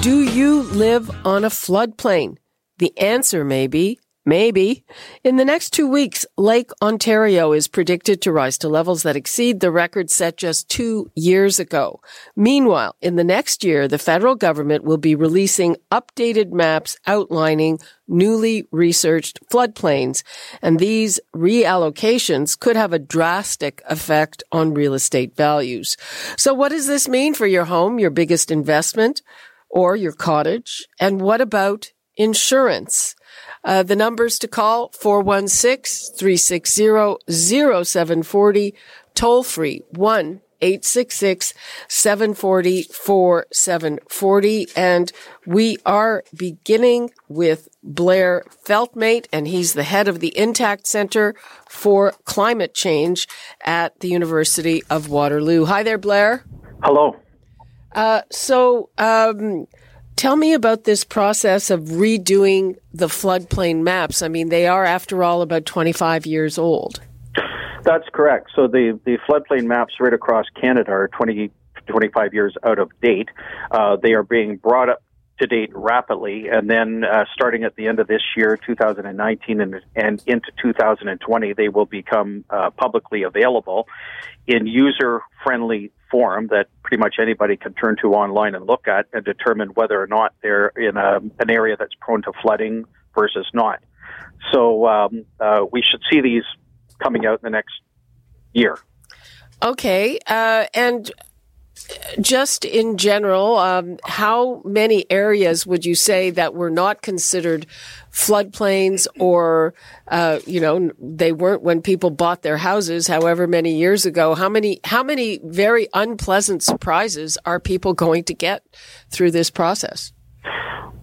Do you live on a floodplain? The answer may be maybe. In the next two weeks, Lake Ontario is predicted to rise to levels that exceed the record set just two years ago. Meanwhile, in the next year, the federal government will be releasing updated maps outlining newly researched floodplains, and these reallocations could have a drastic effect on real estate values. So what does this mean for your home, your biggest investment? Or your cottage? And what about insurance? Uh, the numbers to call 416-360-0740, toll free 1 866 740 4740. And we are beginning with Blair Feltmate, and he's the head of the Intact Center for Climate Change at the University of Waterloo. Hi there, Blair. Hello. Uh, so, um, tell me about this process of redoing the floodplain maps. I mean, they are, after all, about 25 years old. That's correct. So the, the floodplain maps right across Canada are 20, 25 years out of date. Uh, they are being brought up to date rapidly, and then uh, starting at the end of this year, 2019, and, and into 2020, they will become uh, publicly available in user friendly form that pretty much anybody can turn to online and look at and determine whether or not they're in a, an area that's prone to flooding versus not. So um, uh, we should see these coming out in the next year. Okay, uh, and just in general, um, how many areas would you say that were not considered floodplains or, uh, you know, they weren't when people bought their houses, however many years ago? How many, how many very unpleasant surprises are people going to get through this process?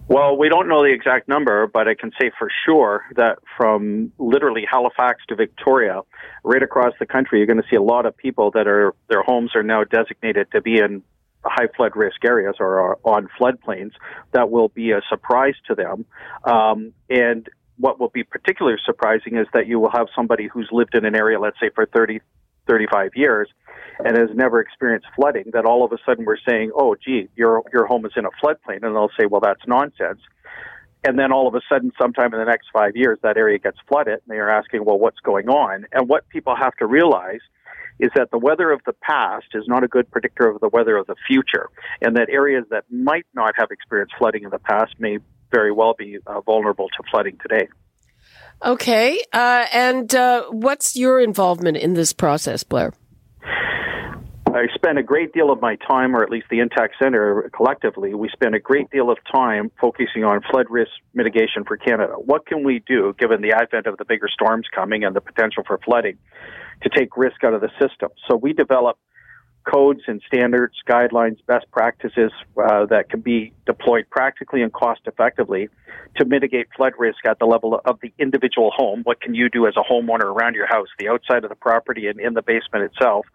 Well, we don't know the exact number, but I can say for sure that from literally Halifax to Victoria, right across the country, you're going to see a lot of people that are their homes are now designated to be in high flood risk areas or are on floodplains. That will be a surprise to them, um, and what will be particularly surprising is that you will have somebody who's lived in an area, let's say, for 30, 35 years, and has never experienced flooding, that all of a sudden we're saying, oh, gee, your, your home is in a floodplain. And they'll say, well, that's nonsense. And then all of a sudden, sometime in the next five years, that area gets flooded, and they are asking, well, what's going on? And what people have to realize is that the weather of the past is not a good predictor of the weather of the future, and that areas that might not have experienced flooding in the past may very well be uh, vulnerable to flooding today. Okay, uh, and uh, what's your involvement in this process, Blair? I spend a great deal of my time, or at least the Intact Center collectively, we spend a great deal of time focusing on flood risk mitigation for Canada. What can we do, given the advent of the bigger storms coming and the potential for flooding, to take risk out of the system? So we develop codes and standards, guidelines, best practices uh, that can be deployed practically and cost effectively to mitigate flood risk at the level of the individual home. What can you do as a homeowner around your house, the outside of the property and in the basement itself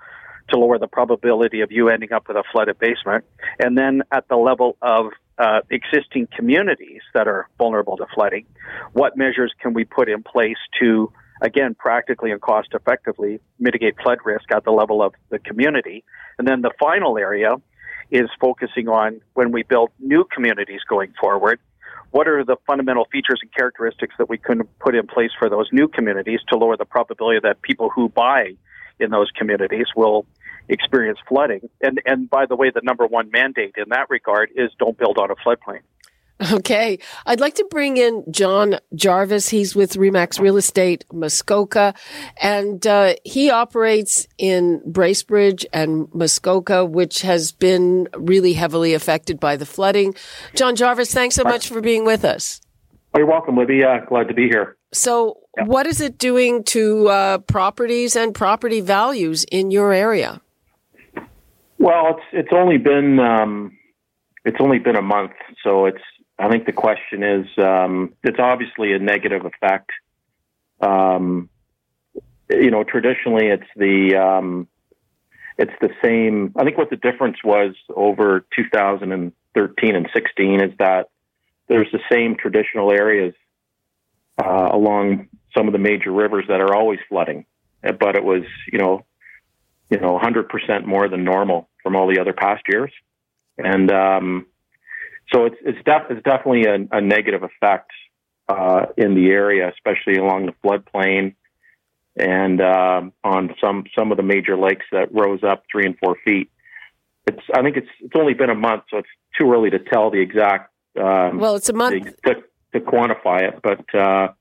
to lower the probability of you ending up with a flooded basement. And then at the level of uh, existing communities that are vulnerable to flooding, what measures can we put in place to, again, practically and cost effectively mitigate flood risk at the level of the community? And then the final area is focusing on when we build new communities going forward. What are the fundamental features and characteristics that we can put in place for those new communities to lower the probability that people who buy in those communities will experience flooding. And and by the way, the number one mandate in that regard is don't build on a floodplain. Okay. I'd like to bring in John Jarvis. He's with Remax Real Estate Muskoka, and uh, he operates in Bracebridge and Muskoka, which has been really heavily affected by the flooding. John Jarvis, thanks so much for being with us. Oh, you're welcome, Libby. Uh, glad to be here. So, yeah. what is it doing to uh, properties and property values in your area? Well, it's it's only been um, it's only been a month, so it's I think the question is um, it's obviously a negative effect. Um, you know, traditionally it's the um, it's the same. I think what the difference was over 2013 and 16 is that there's the same traditional areas uh, along some of the major rivers that are always flooding, but it was you know you know 100% more than normal from all the other past years, and um, so it's it's, def- it's definitely a, a negative effect uh, in the area, especially along the floodplain and uh, on some some of the major lakes that rose up three and four feet. It's I think it's it's only been a month, so it's too early to tell the exact. Um, well, it's a month to, to quantify it, but uh,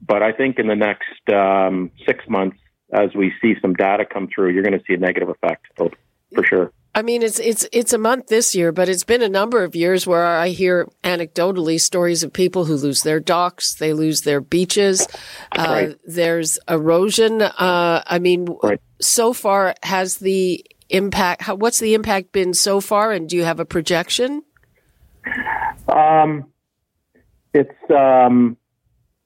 but I think in the next um, six months, as we see some data come through, you're going to see a negative effect for sure. I mean, it's it's it's a month this year, but it's been a number of years where I hear anecdotally stories of people who lose their docks, they lose their beaches. Uh, right. There's erosion. Uh, I mean, right. so far has the impact? How, what's the impact been so far, and do you have a projection? Um, it's um,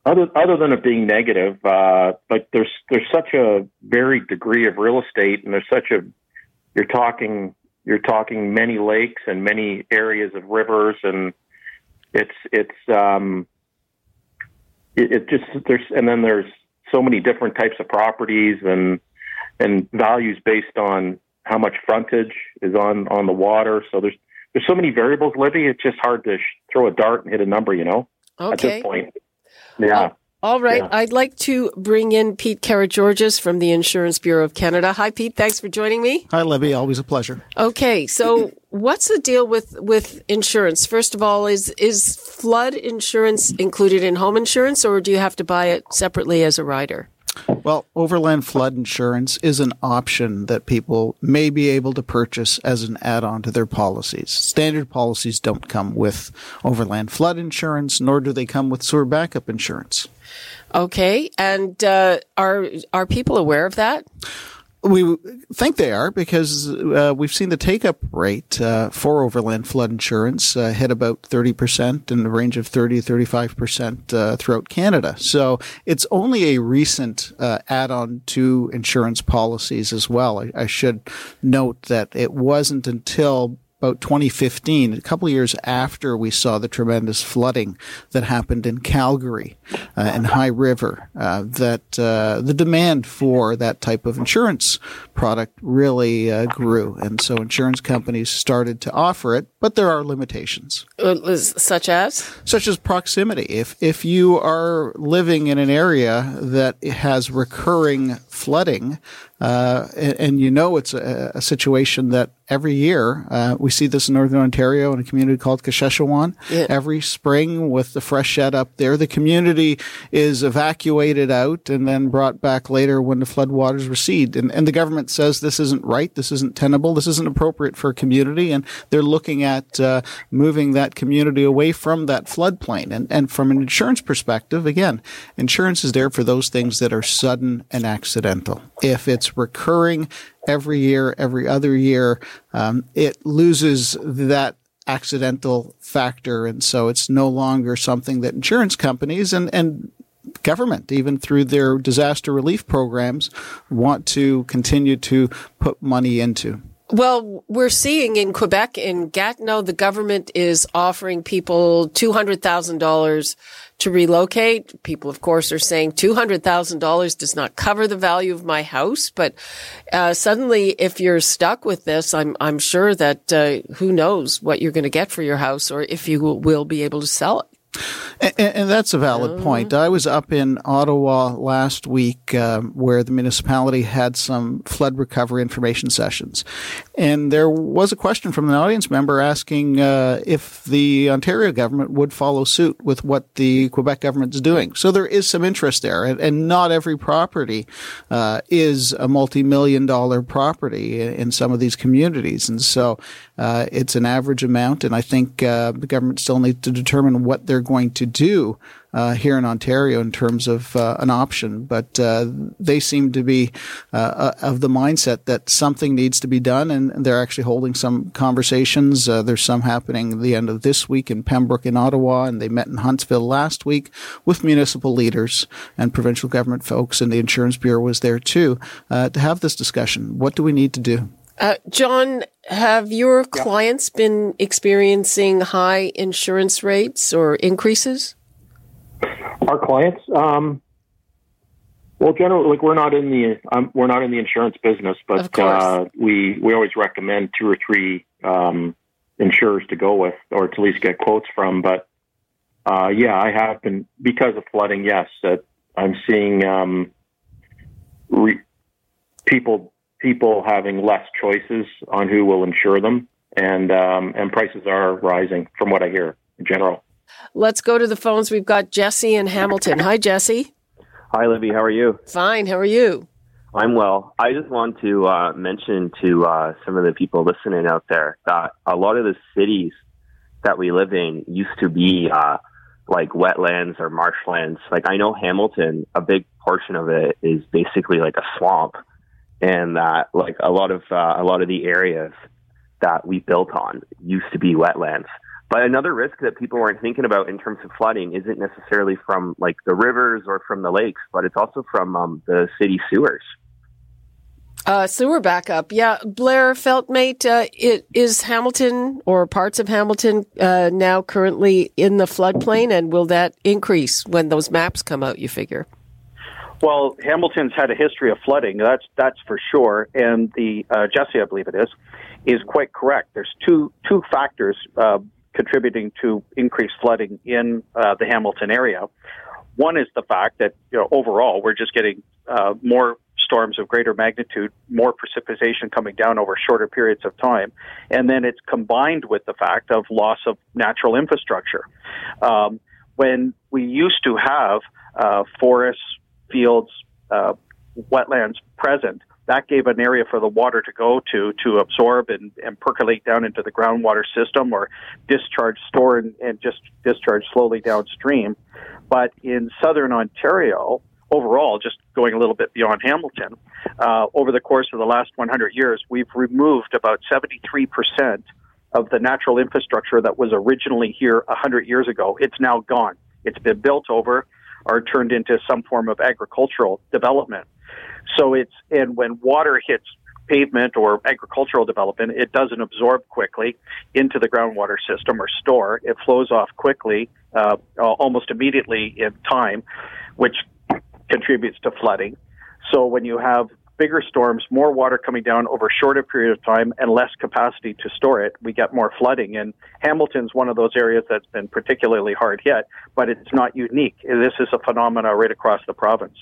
other other than it being negative, uh, like there's there's such a varied degree of real estate, and there's such a you're talking you're talking many lakes and many areas of rivers, and it's it's um, it, it just there's and then there's so many different types of properties and and values based on how much frontage is on on the water. So there's there's so many variables, Libby. It's just hard to sh- throw a dart and hit a number, you know. Okay. At this point, oh, yeah. All right. Yeah. I'd like to bring in Pete Karageorgos from the Insurance Bureau of Canada. Hi, Pete. Thanks for joining me. Hi, Libby. Always a pleasure. Okay. So what's the deal with, with insurance? First of all, is, is flood insurance included in home insurance or do you have to buy it separately as a rider? Well, overland flood insurance is an option that people may be able to purchase as an add-on to their policies. Standard policies don't come with overland flood insurance, nor do they come with sewer backup insurance. Okay, and uh, are are people aware of that? We think they are because uh, we've seen the take up rate uh, for overland flood insurance uh, hit about 30% in the range of 30 35% uh, throughout Canada. So it's only a recent uh, add on to insurance policies as well. I, I should note that it wasn't until about 2015, a couple years after we saw the tremendous flooding that happened in Calgary uh, and High River, uh, that uh, the demand for that type of insurance product really uh, grew. And so insurance companies started to offer it, but there are limitations. Uh, such as? Such as proximity. If, if you are living in an area that has recurring flooding, uh, and, and, you know it's a, a, situation that every year uh, we see this in northern Ontario in a community called Kashechewan. Yeah. Every spring, with the freshet up there, the community is evacuated out and then brought back later when the floodwaters recede. And, and the government says this isn't right, this isn't tenable, this isn't appropriate for a community, and they're looking at uh, moving that community away from that floodplain. And and from an insurance perspective, again, insurance is there for those things that are sudden and accidental. If it's recurring every year, every other year, um, it loses that accidental factor. And so it's no longer something that insurance companies and, and government, even through their disaster relief programs, want to continue to put money into. Well, we're seeing in Quebec, in Gatineau, the government is offering people $200,000 to relocate. People, of course, are saying $200,000 does not cover the value of my house. But uh, suddenly, if you're stuck with this, I'm, I'm sure that uh, who knows what you're going to get for your house or if you will be able to sell it. And, and, that's a valid point. I was up in Ottawa last week um, where the municipality had some flood recovery information sessions. And there was a question from an audience member asking uh, if the Ontario government would follow suit with what the Quebec government is doing. So there is some interest there. And, and not every property uh, is a multi million dollar property in some of these communities. And so uh, it's an average amount. And I think uh, the government still needs to determine what they're going to do uh, here in Ontario in terms of uh, an option, but uh, they seem to be uh, uh, of the mindset that something needs to be done, and they're actually holding some conversations. Uh, there's some happening at the end of this week in Pembroke in Ottawa, and they met in Huntsville last week with municipal leaders and provincial government folks, and the Insurance Bureau was there too to have this discussion. What do we need to do? Uh, John, have your clients been experiencing high insurance rates or increases? Our clients, um, well, generally, like we're not in the um, we're not in the insurance business, but uh, we we always recommend two or three um, insurers to go with, or to at least get quotes from. But uh, yeah, I have been because of flooding. Yes, that I'm seeing um, re- people people having less choices on who will insure them, and um, and prices are rising from what I hear in general. Let's go to the phones. We've got Jesse in Hamilton. Hi, Jesse. Hi, Libby. How are you? Fine. How are you? I'm well. I just want to uh, mention to uh, some of the people listening out there that a lot of the cities that we live in used to be uh, like wetlands or marshlands. Like I know Hamilton, a big portion of it is basically like a swamp and that like a lot of uh, a lot of the areas that we built on used to be wetlands. But another risk that people weren't thinking about in terms of flooding isn't necessarily from like the rivers or from the lakes, but it's also from um, the city sewers. Uh, sewer backup, yeah. Blair Feltmate, uh, it is Hamilton or parts of Hamilton uh, now currently in the floodplain, and will that increase when those maps come out? You figure? Well, Hamilton's had a history of flooding. That's that's for sure. And the uh, Jesse, I believe it is, is quite correct. There's two two factors uh, contributing to increased flooding in uh, the Hamilton area. One is the fact that you know overall we're just getting uh, more storms of greater magnitude, more precipitation coming down over shorter periods of time, and then it's combined with the fact of loss of natural infrastructure. Um, when we used to have uh, forests, fields, uh, wetlands present, that gave an area for the water to go to to absorb and, and percolate down into the groundwater system or discharge, store, and, and just discharge slowly downstream. But in southern Ontario, overall, just going a little bit beyond Hamilton, uh, over the course of the last 100 years, we've removed about 73% of the natural infrastructure that was originally here 100 years ago. It's now gone. It's been built over are turned into some form of agricultural development. So it's, and when water hits pavement or agricultural development, it doesn't absorb quickly into the groundwater system or store. It flows off quickly, uh, almost immediately in time, which contributes to flooding. So when you have bigger storms, more water coming down over a shorter period of time, and less capacity to store it, we get more flooding. And Hamilton's one of those areas that's been particularly hard hit, but it's not unique. This is a phenomena right across the province.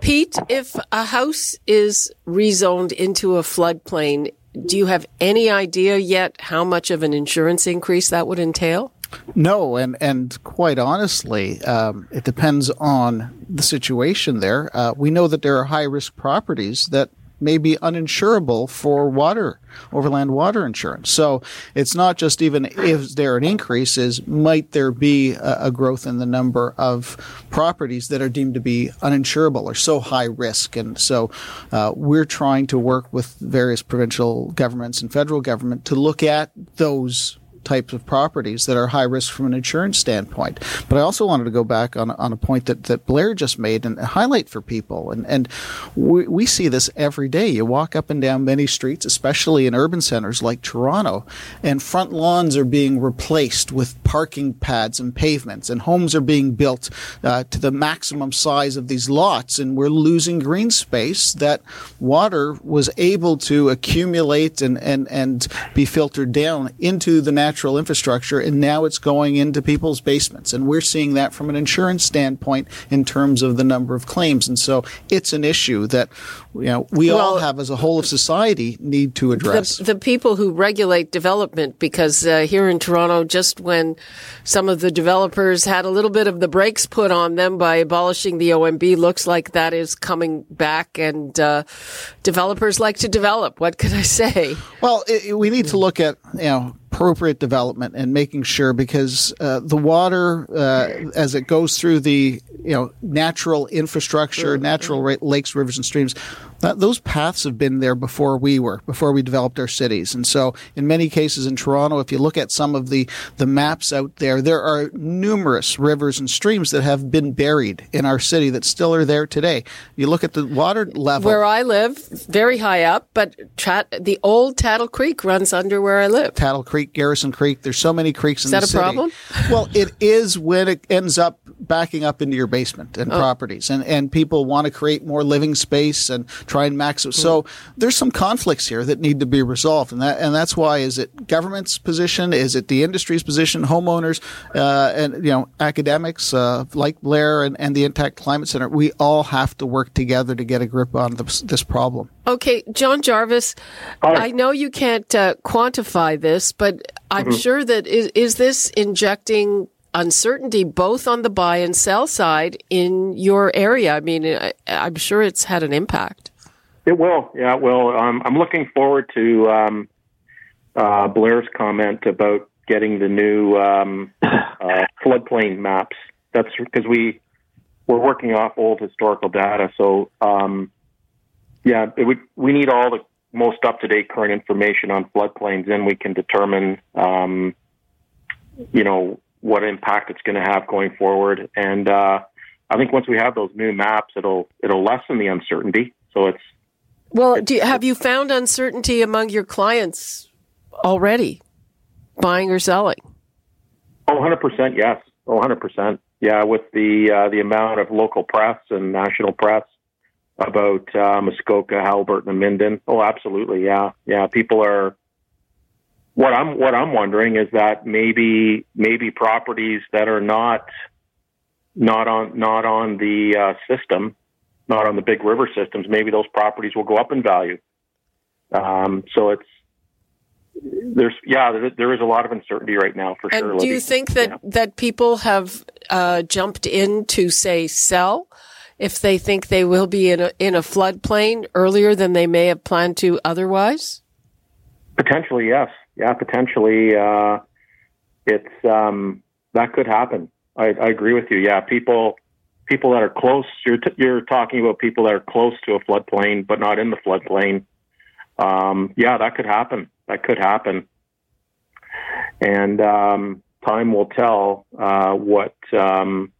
Pete, if a house is rezoned into a floodplain, do you have any idea yet how much of an insurance increase that would entail? No, and and quite honestly, um, it depends on the situation. There, uh, we know that there are high risk properties that may be uninsurable for water overland water insurance. So it's not just even is there an increase, is might there be a, a, growth in the number of properties that are deemed to be uninsurable or so high risk. And so uh, we're trying to work with various provincial governments and federal government to look at those types of properties that are high risk from an insurance standpoint. But I also wanted to go back on, on a point that, that Blair just made and highlight for people. And, and we, we see this every day. You walk up and down many streets, especially in urban centers like Toronto, and front lawns are being replaced with parking pads and pavements, and homes are being built uh, to the maximum size of these lots, and we're losing green space that water was able to accumulate and, and, and be filtered down into the natural natural infrastructure, and now it's going into people's basements. And we're seeing that from an insurance standpoint in terms of the number of claims. And so it's an issue that you know we well, all have as a whole of society need to address. The, the people who regulate development, because uh, here in Toronto, just when some of the developers had a little bit of the brakes put on them by abolishing the OMB, looks like that is coming back, and uh, developers like to develop. What could I say? Well, it, we need to look at you know appropriate development and making sure because uh, the water uh, as it goes through the you know natural infrastructure, natural lakes, rivers, and streams, that, those paths have been there before we were, before we developed our cities. And so, in many cases in Toronto, if you look at some of the the maps out there, there are numerous rivers and streams that have been buried in our city that still are there today. You look at the water level. Where I live, very high up, but Tat- the old Taddle Creek runs under where I live. Taddle Creek, Garrison Creek. There's so many creeks in the city. Is that a city. problem? well, it is when it ends up backing up into your basement and properties, and and people want to create more living space and try and max it. So there's some conflicts here that need to be resolved, and that and that's why is it government's position, is it the industry's position, homeowners, uh, and you know academics uh, like Blair and, and the Intact Climate Center. We all have to work together to get a grip on this, this problem. Okay, John Jarvis, I know you can't uh, quantify this, but I'm sure that is, is this injecting uncertainty both on the buy and sell side in your area? I mean, I, I'm sure it's had an impact. It will. Yeah, it will. Um, I'm looking forward to um, uh, Blair's comment about getting the new um, uh, floodplain maps. That's because we we're working off old historical data. So um, yeah, we need all the most up to date current information on floodplains, and we can determine um, you know what impact it's going to have going forward. And uh, I think once we have those new maps, it'll it'll lessen the uncertainty. So it's Well, do you, have you found uncertainty among your clients already, buying or selling? Oh, 100% yes. Oh, 100%. Yeah, with the uh, the amount of local press and national press about uh, Muskoka, Haliburton, and Minden. Oh, absolutely. Yeah, yeah. People are. What I'm what I'm wondering is that maybe maybe properties that are not not on not on the uh, system, not on the big river systems, maybe those properties will go up in value. Um, so it's there's yeah there, there is a lot of uncertainty right now for And sure. do you think that, Yeah. that people have uh, jumped in to say sell if they think they will be in a in a floodplain earlier than they may have planned to otherwise? Potentially, yes. Yeah, potentially. Uh, it's um, that could happen. I, I agree with you. Yeah, people people that are close. You're t- you're talking about people that are close to a floodplain but not in the floodplain. Um, yeah, that could happen. That could happen. And um, time will tell uh, what um,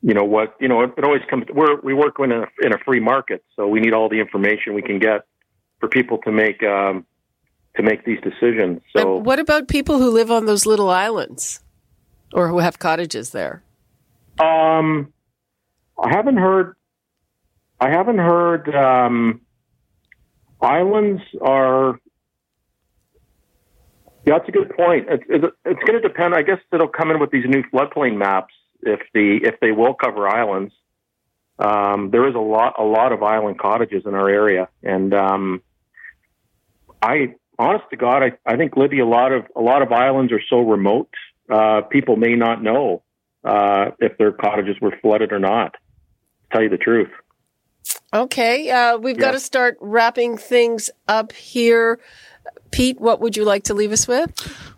you know. What you know. It, it always comes. We're we work in a in a free market, so we need all the information we can get for people to make um, to make these decisions. So And what about people who live on those little islands or who have cottages there? Um, I haven't heard. I haven't heard. Um, islands are. Yeah, that's a good point. It's, it's, it's going to depend. I guess it'll come in with these new floodplain maps if the if they will cover islands. Um, there is a lot a lot of island cottages in our area, and um, I honest to God, I, I think Libby a lot of a lot of islands are so remote. Uh, people may not know uh, if their cottages were flooded or not. To tell you the truth. Okay, uh, we've got to start wrapping things up here. Pete, what would you like to leave us with?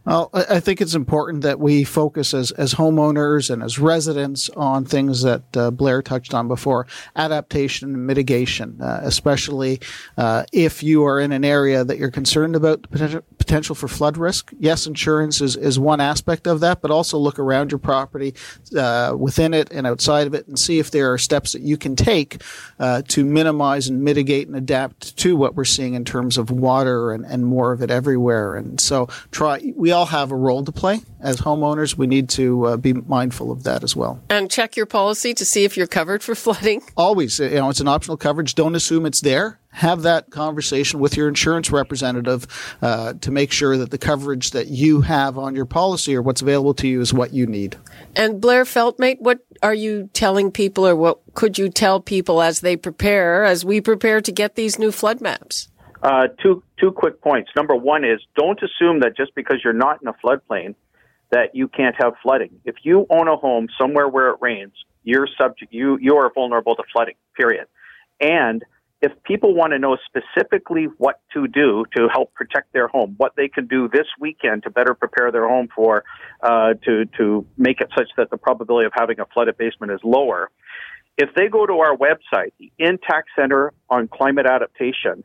Well, I think it's important that we focus as, as homeowners and as residents on things that uh, Blair touched on before adaptation and mitigation, uh, especially uh, if you are in an area that you're concerned about the potential, potential for flood risk. Yes, insurance is, is one aspect of that, but also look around your property, uh, within it and outside of it, and see if there are steps that you can take uh, to minimize and mitigate and adapt to what we're seeing in terms of water and, and more of it everywhere. And so, try. We all have a role to play as homeowners. We need to uh, be mindful of that as well. And check your policy to see if you're covered for flooding. Always, you know, it's an optional coverage. Don't assume it's there. Have that conversation with your insurance representative uh, to make sure that the coverage that you have on your policy or what's available to you is what you need. And Blair Feltmate, what are you telling people or what could you tell people as they prepare, as we prepare to get these new flood maps? Uh, two two quick points. Number one is don't assume that just because you're not in a floodplain that you can't have flooding. If you own a home somewhere where it rains, you're subject you you are vulnerable to flooding. Period. And if people want to know specifically what to do to help protect their home, what they can do this weekend to better prepare their home for uh, to to make it such that the probability of having a flooded basement is lower, if they go to our website, the Intact Center on Climate Adaptation,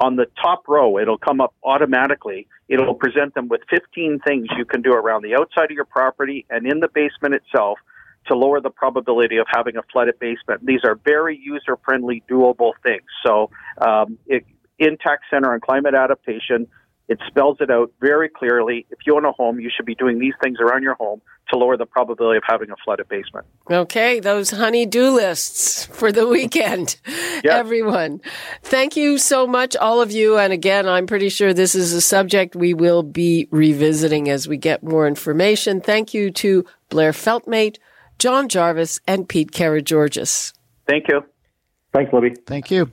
on the top row, it'll come up automatically. It'll present them with 15 things you can do around the outside of your property and in the basement itself to lower the probability of having a flooded basement. These are very user friendly, doable things. So, um, it, Intact Center on Climate Adaptation, it spells it out very clearly. If you own a home, you should be doing these things around your home to lower the probability of having a flooded basement. Okay, those honey-do lists for the weekend, everyone. Thank you so much, all of you. And again, I'm pretty sure this is a subject we will be revisiting as we get more information. Thank you to Blair Feltmate, John Jarvis, and Pete Karageorgos. Thank you. Thanks, Libby. Thank you.